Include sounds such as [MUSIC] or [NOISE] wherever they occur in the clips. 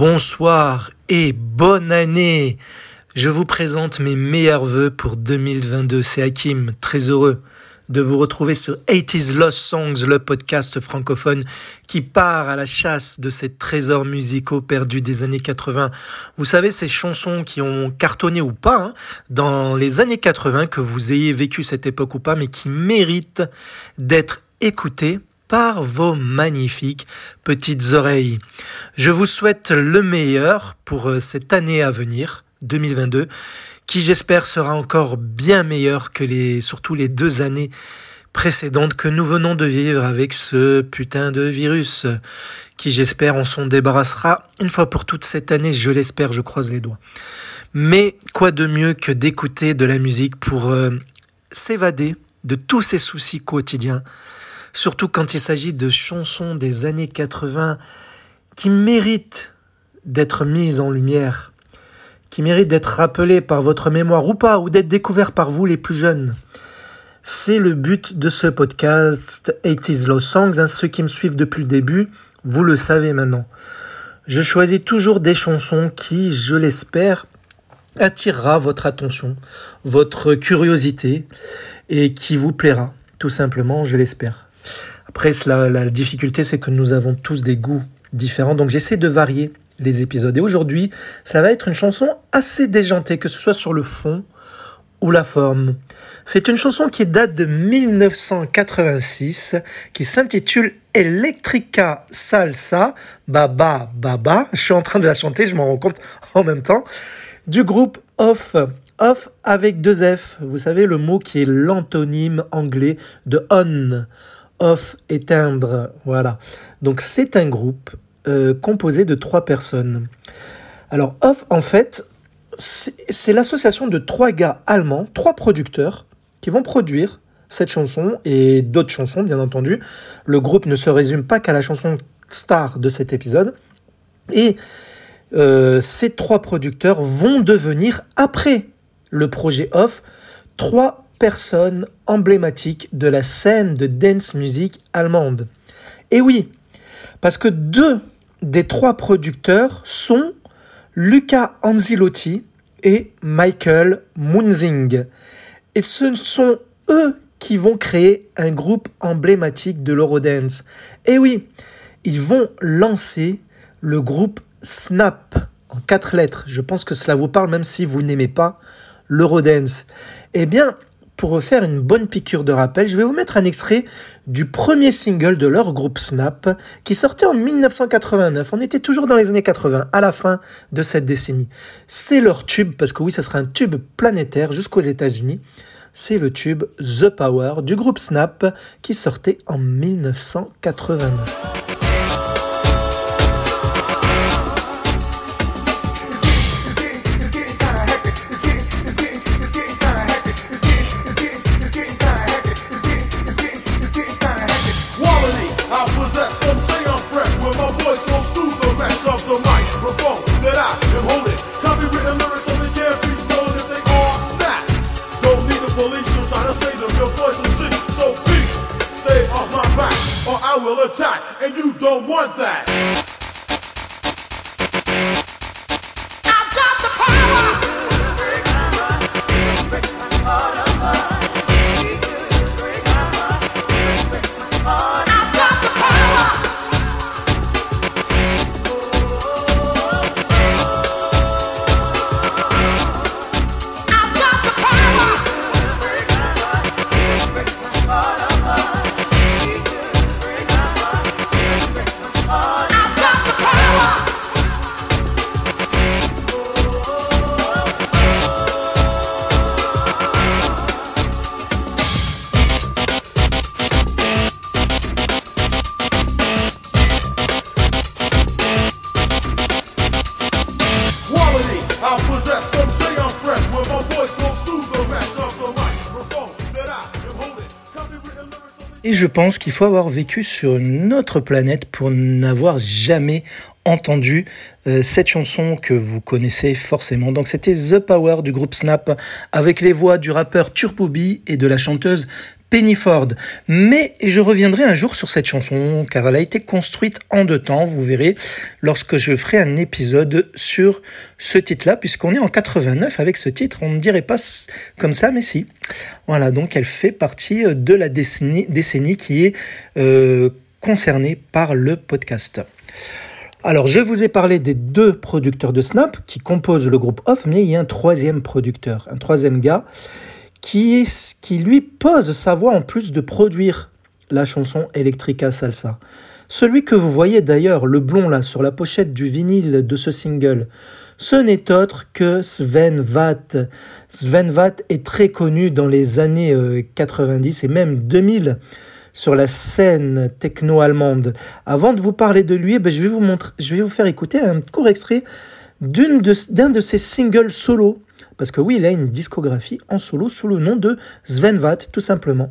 Bonsoir et bonne année. Je vous présente mes meilleurs voeux pour 2022. C'est Hakim, très heureux de vous retrouver sur 80s Lost Songs, le podcast francophone qui part à la chasse de ces trésors musicaux perdus des années 80. Vous savez, ces chansons qui ont cartonné ou pas hein, dans les années 80, que vous ayez vécu cette époque ou pas, mais qui méritent d'être écoutées par vos magnifiques petites oreilles. Je vous souhaite le meilleur pour euh, cette année à venir, 2022, qui j'espère sera encore bien meilleur que les, surtout les deux années précédentes que nous venons de vivre avec ce putain de virus, qui j'espère on s'en débarrassera une fois pour toutes cette année, je l'espère, je croise les doigts. Mais quoi de mieux que d'écouter de la musique pour euh, s'évader de tous ces soucis quotidiens surtout quand il s'agit de chansons des années 80 qui méritent d'être mises en lumière, qui méritent d'être rappelées par votre mémoire ou pas, ou d'être découvertes par vous les plus jeunes. C'est le but de ce podcast 80s Low Songs. Hein. ceux qui me suivent depuis le début, vous le savez maintenant. Je choisis toujours des chansons qui, je l'espère, attirera votre attention, votre curiosité et qui vous plaira, tout simplement, je l'espère. Après, la, difficulté, c'est que nous avons tous des goûts différents, donc j'essaie de varier les épisodes. Et aujourd'hui, cela va être une chanson assez déjantée, que ce soit sur le fond ou la forme. C'est une chanson qui date de 1986, qui s'intitule Electrica Salsa, Baba Baba. Je suis en train de la chanter, je m'en rends compte en même temps. Du groupe Off. Off avec deux F. Vous savez, le mot qui est l'antonyme anglais de on off, éteindre. Voilà. Donc c'est un groupe euh, composé de trois personnes. Alors off, en fait, c'est l'association de trois gars allemands, trois producteurs, qui vont produire cette chanson et d'autres chansons, bien entendu. Le groupe ne se résume pas qu'à la chanson star de cet épisode. Et euh, ces trois producteurs vont devenir, après le projet Off, trois personnes emblématiques de la scène de dance music allemande. Et oui, parce que deux des trois producteurs sont Luca Anzilotti et Michael Munzing. Et ce sont eux qui vont créer un groupe emblématique de l'Eurodance. Et oui, ils vont lancer le groupe Snap en quatre lettres. Je pense que cela vous parle même si vous n'aimez pas l'Eurodance. Eh bien, pour vous faire une bonne piqûre de rappel, je vais vous mettre un extrait du premier single de leur groupe Snap qui sortait en 1989. On était toujours dans les années 80, à la fin de cette décennie. C'est leur tube, parce que oui, ça sera un tube planétaire jusqu'aux États-Unis. C'est le tube The Power du groupe Snap qui sortait en 1989. Je pense qu'il faut avoir vécu sur une autre planète pour n'avoir jamais entendu euh, cette chanson que vous connaissez forcément. Donc c'était The Power du groupe Snap avec les voix du rappeur Turbo et de la chanteuse Penny Ford. Mais je reviendrai un jour sur cette chanson car elle a été construite en deux temps, vous verrez, lorsque je ferai un épisode sur ce titre-là, puisqu'on est en 89 avec ce titre, on ne dirait pas comme ça, mais si. Voilà, donc elle fait partie de la décennie, décennie qui est euh, concernée par le podcast. Alors, je vous ai parlé des deux producteurs de Snap qui composent le groupe Off, mais il y a un troisième producteur, un troisième gars qui, lui pose sa voix en plus de produire la chanson Electrica Salsa. Celui que vous voyez d'ailleurs, le blond là, sur la pochette du vinyle de ce single, ce n'est autre que Sven Vath. Sven Vath est très connu dans les années 90 euh, et même 2000 sur la scène techno-allemande. Avant de vous parler de lui, eh ben, je, vais vous montrer, je vais vous faire écouter un court extrait d'un de, de ses singles solo. Parce que oui, il a une discographie en solo sous le nom de Sven Vath, tout simplement.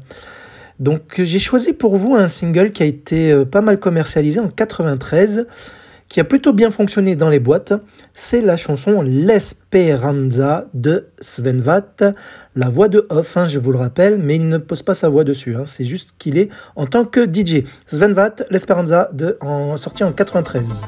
Donc j'ai choisi pour vous un single qui a été euh, pas mal commercialisé en 93, qui a plutôt bien fonctionné dans les boîtes. C'est la chanson L'Esperanza de Sven Vath, la voix de off, hein, je vous le rappelle, mais il ne pose pas sa voix dessus. Hein. c'est juste qu'il est en tant que DJ. Sven Vath, L'Esperanza, de, en, sorti en 93.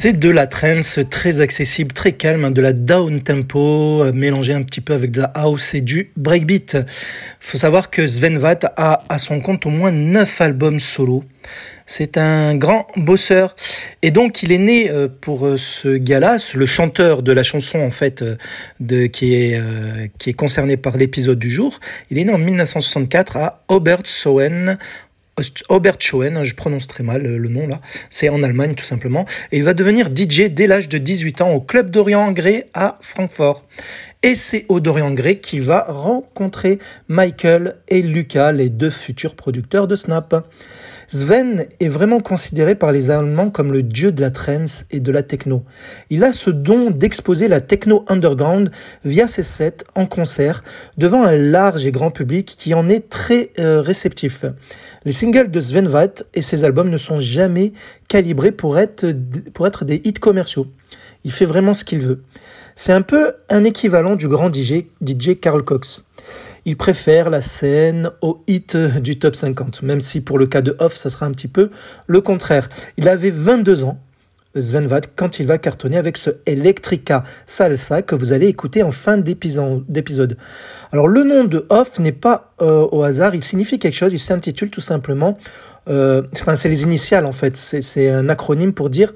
C'est de la trance très accessible, très calme, hein, de la down tempo, euh, mélangé un petit peu avec de la house et du breakbeat. Faut savoir que Sven Vath a à son compte au moins 9 albums solo. C'est un grand bosseur. Et donc, il est né euh, pour euh, ce gars-là, le chanteur de la chanson, en fait, qui, est, concerné par l'épisode du jour. Il est né en 1964 à Obertsowen, Obertschoen, je prononce très mal le nom là, c'est en Allemagne tout simplement, et il va devenir DJ dès l'âge de 18 ans au club d'Orient Grey à Francfort. Et c'est au Dorian Gray qu'il va rencontrer Michael et Lucas, les deux futurs producteurs de Snap. Sven est vraiment considéré par les Allemands comme le dieu de la trance et de la techno. Il a ce don d'exposer la techno underground via ses sets en concert devant un large et grand public qui en est très euh, réceptif. Les singles de Sven Vath et ses albums ne sont jamais calibrés pour être, pour être des hits commerciaux. Il fait vraiment ce qu'il veut. C'est un peu un équivalent du grand DJ, DJ Carl Cox. Il préfère la scène au hit du top 50, même si pour le cas de Off, ça sera un petit peu le contraire. Il avait 22 ans, Sven Vath, quand il va cartonner avec ce Electrica Salsa que vous allez écouter en fin d'épisode. Alors le nom de Off n'est pas euh, au hasard, il signifie quelque chose, il s'intitule tout simplement, euh, enfin c'est les initiales en fait, c'est un acronyme pour dire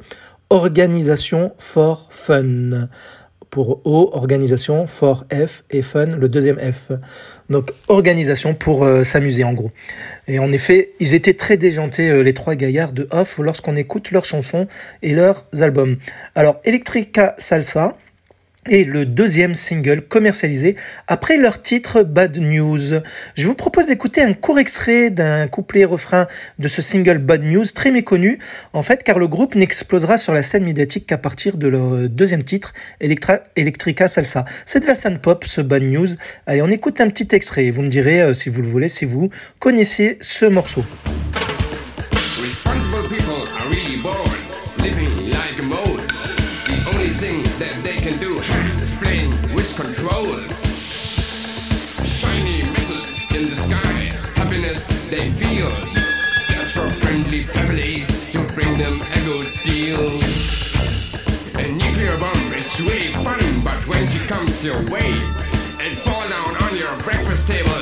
Organisation for Fun pour O, organisation, for F et fun, le deuxième F. Donc organisation pour euh, s'amuser en gros. Et en effet, ils étaient très déjantés, euh, les trois gaillards de Off, lorsqu'on écoute leurs chansons et leurs albums. Alors Electrica Salsa, et le deuxième single commercialisé après leur titre Bad News. Je vous propose d'écouter un court extrait d'un couplet-refrain de ce single Bad News, très méconnu en fait car le groupe n'explosera sur la scène médiatique qu'à partir de leur deuxième titre, Electrica Salsa. C'est de la scène pop ce Bad News. Allez, on écoute un petit extrait vous me direz euh, si vous le voulez, si vous connaissez ce morceau. hack with controls. Shiny metals in the sky, happiness they feel. Search for friendly families to bring them a good deal. A nuclear bomb is really fun, but when it comes your way, it fall down on your breakfast table.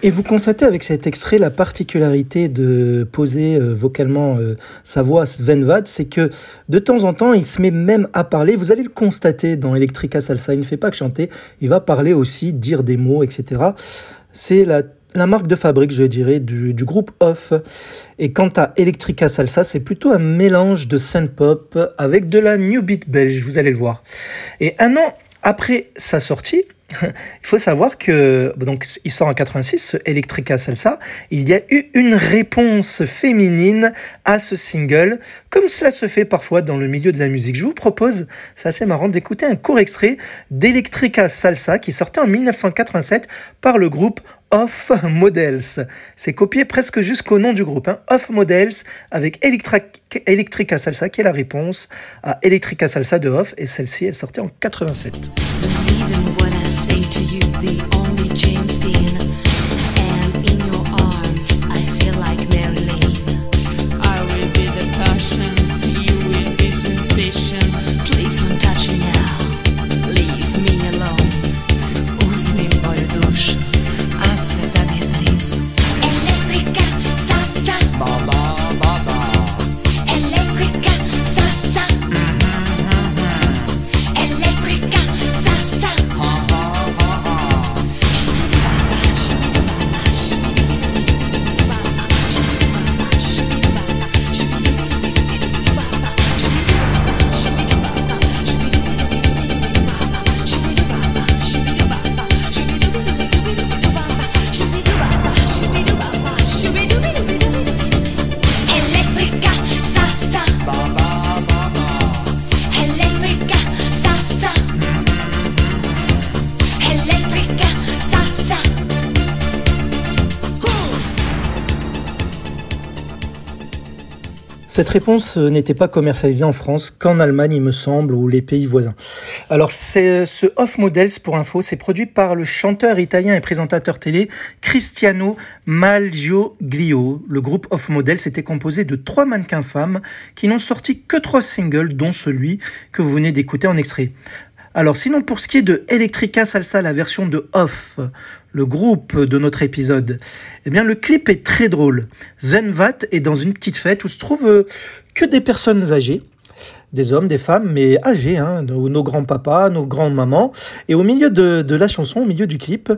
Et vous constatez avec cet extrait la particularité de poser euh, vocalement euh, sa voix Sven Vad, c'est que de temps en temps, il se met même à parler. Vous allez le constater dans Electrica Salsa, il ne fait pas que chanter, il va parler aussi, dire des mots, etc. C'est la, marque de fabrique, je dirais, du, du groupe Off. Et quant à Electrica Salsa, c'est plutôt un mélange de synth-pop avec de la new beat belge, vous allez le voir. Et un an après sa sortie, [LAUGHS] il faut savoir que, donc, il sort en 86, ce Electrica Salsa. Il y a eu une réponse féminine à ce single, comme cela se fait parfois dans le milieu de la musique. Je vous propose, c'est assez marrant, d'écouter un court extrait d'Electrica Salsa qui sortait en 1987 par le groupe Off Models. C'est copié presque jusqu'au nom du groupe. Hein. Off Models avec Electrica Salsa qui est la réponse à Electrica Salsa de Off. Et celle-ci, elle sortait en 87. Cette réponse euh, n'était pas commercialisée en France qu'en Allemagne, il me semble, ou les pays voisins. Alors, c'est ce Off Models, pour info, c'est produit par le chanteur italien et présentateur télé Cristiano Malgioglio. Le groupe Off Models était composé de trois mannequins femmes qui n'ont sorti que trois singles, dont celui que vous venez d'écouter en extrait. Alors sinon pour ce qui est de Electrica Salsa, la version de Off, le groupe de notre épisode, eh bien le clip est très drôle. Zenvat est dans une petite fête où se trouvent euh, que des personnes âgées, des hommes, des femmes, mais âgés, hein, nos, grands-papas, nos grands-mamans. Et au milieu de la chanson, au milieu du clip,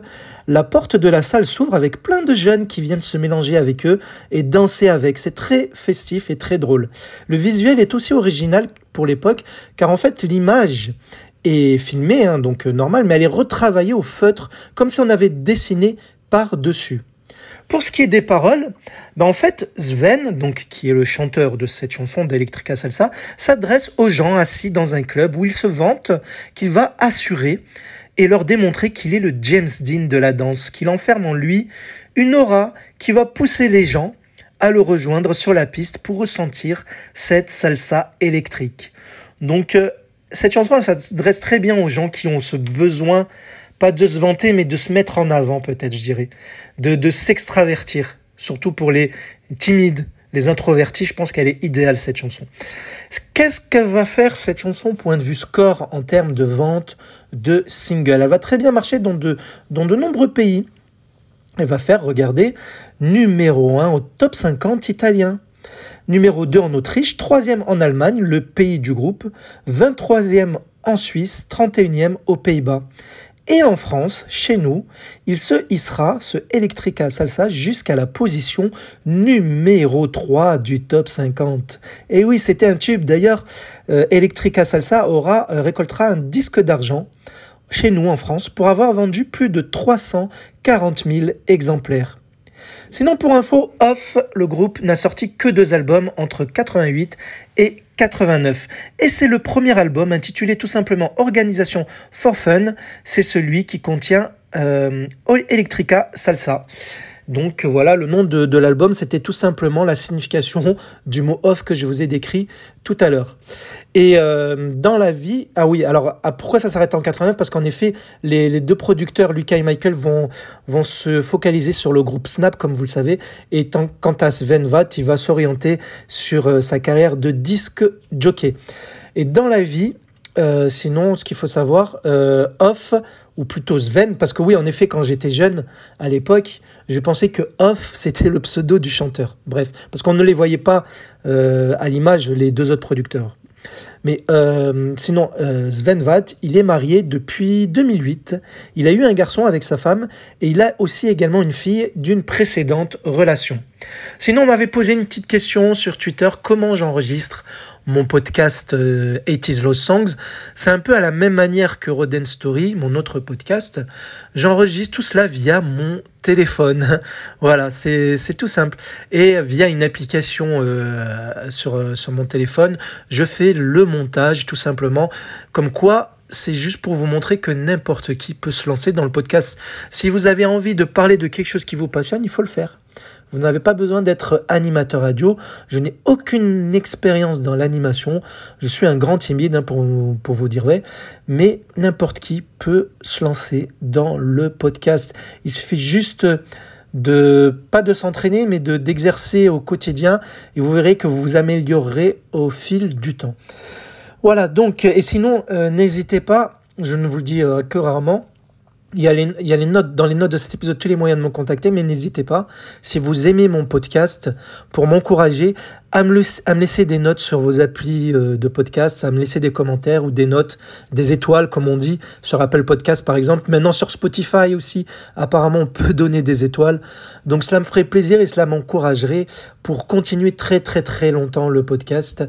la porte de la salle s'ouvre avec plein de jeunes qui viennent se mélanger avec eux et danser avec. C'est très festif et très drôle. Le visuel est aussi original pour l'époque, car en fait l'image est filmée, hein, donc euh, normal, mais elle est retravaillée au feutre, comme si on avait dessiné par-dessus. Pour ce qui est des paroles, ben en fait, Sven, donc, qui est le chanteur de cette chanson d'Electrica Salsa, s'adresse aux gens assis dans un club où il se vante qu'il va assurer et leur démontrer qu'il est le James Dean de la danse, qu'il enferme en lui une aura qui va pousser les gens à le rejoindre sur la piste pour ressentir cette salsa électrique. Donc, euh, cette chanson, elle s'adresse très bien aux gens qui ont ce besoin, pas de se vanter, mais de se mettre en avant, peut-être, je dirais, de, s'extravertir, surtout pour les timides, les introvertis, je pense qu'elle est idéale cette chanson. Qu'est-ce qu'elle va faire cette chanson point de vue score en termes de vente de singles? Elle va très bien marcher dans de, dans de nombreux pays. Elle va faire, regardez, numéro 1 au top 50 italien. Numéro 2 en Autriche, 3e en Allemagne, le pays du groupe, 23e en Suisse, 31e aux Pays-Bas. Et en France, chez nous, il se hissera, ce Electrica Salsa, jusqu'à la position numéro 3 du top 50. Et oui, c'était un tube. D'ailleurs, euh, Electrica Salsa aura, euh, récoltera un disque d'argent chez nous en France pour avoir vendu plus de 340 000 exemplaires. Sinon, pour info, Off, le groupe n'a sorti que deux albums entre 88 et 89. Et c'est le premier album intitulé tout simplement Organisation for Fun. C'est celui qui contient euh, Electrica Salsa. Donc voilà, le nom de, l'album, c'était tout simplement la signification du mot off que je vous ai décrit tout à l'heure. Et euh, dans la vie, ah oui, alors ah, pourquoi ça s'arrête en 89 Parce qu'en effet, les, deux producteurs, Lucas et Michael, vont, vont se focaliser sur le groupe Snap, comme vous le savez. Et quant à Sven Vath, il va s'orienter sur euh, sa carrière de disque jockey. Et dans la vie, euh, sinon, ce qu'il faut savoir, euh, Off, ou plutôt Sven, parce que oui, en effet, quand j'étais jeune, à l'époque, je pensais que Off, [LAUGHS] c'était le pseudo du chanteur. Bref, parce qu'on ne les voyait pas euh, à l'image, les deux autres producteurs. Mais sinon, Sven Vath, il est marié depuis 2008. Il a eu un garçon avec sa femme et il a aussi également une fille d'une précédente relation. Sinon, on m'avait posé une petite question sur Twitter, comment j'enregistre mon podcast 80s euh, Lost Songs, c'est un peu à la même manière que Roden Story, mon autre podcast. J'enregistre tout cela via mon téléphone. [LAUGHS] voilà, c'est tout simple. Et via une application euh, sur, euh, sur mon téléphone, je fais le montage tout simplement. Comme quoi, c'est juste pour vous montrer que n'importe qui peut se lancer dans le podcast. Si vous avez envie de parler de quelque chose qui vous passionne, il faut le faire. Vous n'avez pas besoin d'être animateur radio. Je n'ai aucune expérience dans l'animation. Je suis un grand timide hein, pour, vous dire vrai. Mais n'importe qui peut se lancer dans le podcast. Il suffit juste de pas de s'entraîner mais de d'exercer au quotidien et vous verrez que vous vous améliorerez au fil du temps. Voilà donc et sinon euh, n'hésitez pas, je ne vous le dis euh, que rarement, il y, a les, notes dans les notes de cet épisode, tous les moyens de me contacter, mais n'hésitez pas, si vous aimez mon podcast, pour m'encourager à me, à me laisser des notes sur vos applis euh, de podcast, à me laisser des commentaires ou des notes, des étoiles, comme on dit, sur Apple Podcast par exemple. Maintenant sur Spotify aussi, apparemment on peut donner des étoiles. Donc cela me ferait plaisir et cela m'encouragerait pour continuer très très très longtemps le podcast.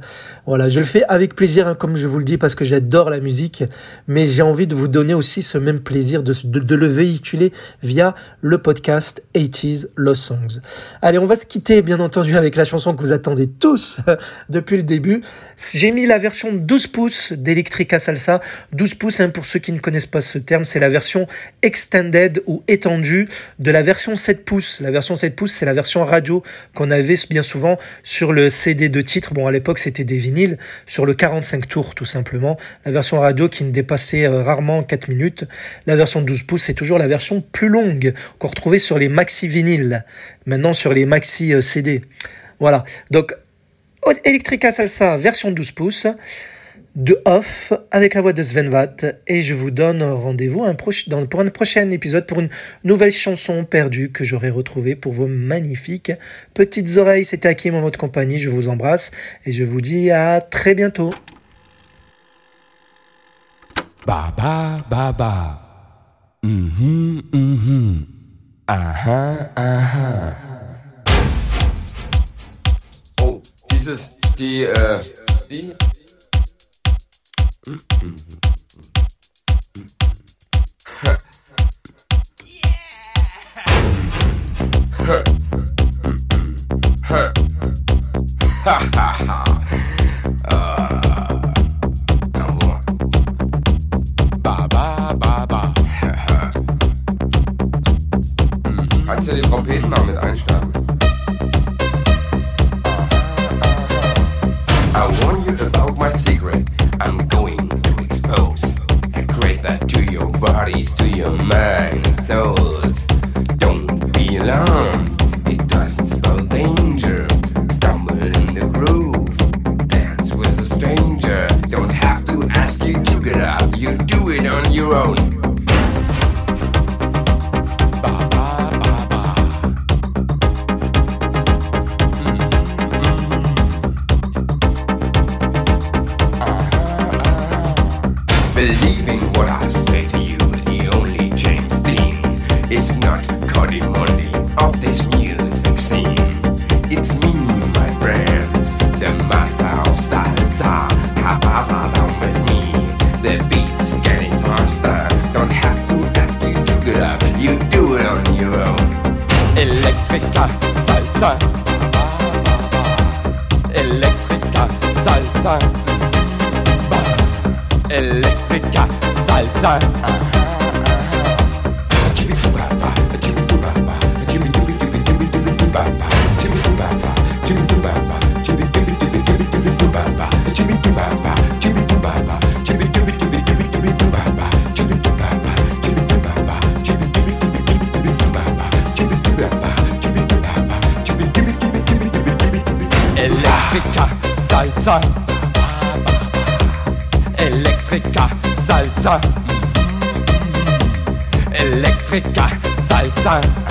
Voilà, je le fais avec plaisir, hein, comme je vous le dis, parce que j'adore la musique, mais j'ai envie de vous donner aussi ce même plaisir de, de, de, le véhiculer via le podcast 80s Lost Songs. Allez, on va se quitter bien entendu avec la chanson que vous attendez tous [LAUGHS] depuis le début. J'ai mis la version 12 pouces d'Electrica Salsa. 12 pouces, hein, pour ceux qui ne connaissent pas ce terme, c'est la version extended ou étendue de la version 7 pouces. La version 7 pouces, c'est la version radio qu'on avait bien souvent sur le CD de titre. Bon, à l'époque, c'était des vinyles, sur le 45 tours, tout simplement. La version radio qui ne dépassait euh, rarement 4 minutes. La version 12 pouces, c'est toujours la version plus longue qu'on retrouvait sur les maxi vinyles. Maintenant, sur les maxi euh, CD. Voilà. Donc, Electrica Salsa version 12 pouces de Off avec la voix de Sven Vath et je vous donne rendez-vous pour un prochain épisode pour une nouvelle chanson perdue que j'aurai retrouvée pour vos magnifiques petites oreilles. C'était Hakim en votre compagnie, je vous embrasse et je vous dis à très bientôt. Ba ba ba ba. Mhm mhm. Aha aha. Dieses die äh die Kannst du die Trompeten mal mit einsteigen? On your own. Electrica salsa.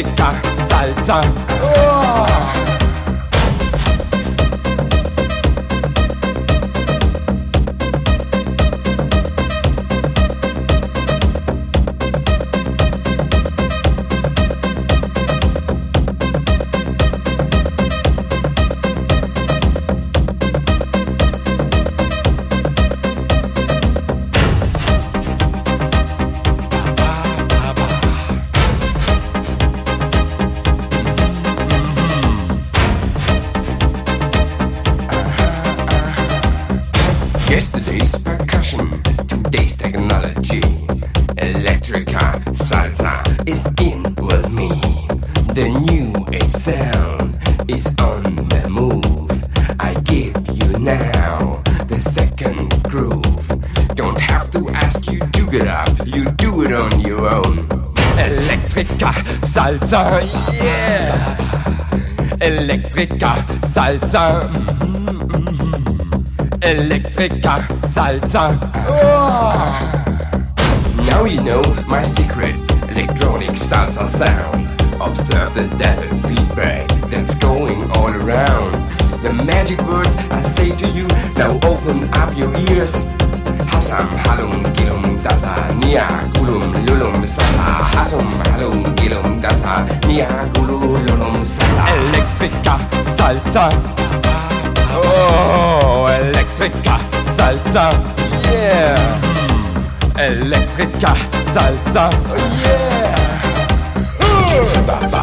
Electrica salsa. Electrica salsa. Yeah. Electrica salsa. Mm-hmm. Electrica salsa. Oh. Now you know my secret electronic salsa sound. Observe the desert feedback that's going all around. The magic words I say to you, now open up your ears. حسم halum, جلم دسا nia, قلم lulum, سسا حسم halum, جلم دسا nia, قلو lulum, سسا Elektrika, salza. Oh, Elektriker Salzer Yeah. Elektriker Salzer oh, yeah. Uh.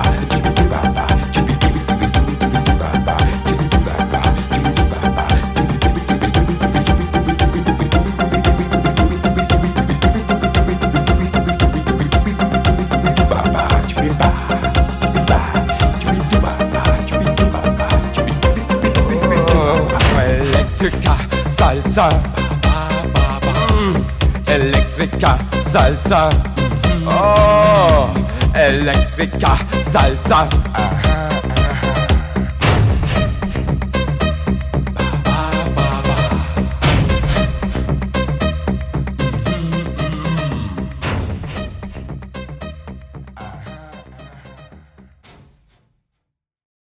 Salsa. Oh, Electrica salsa.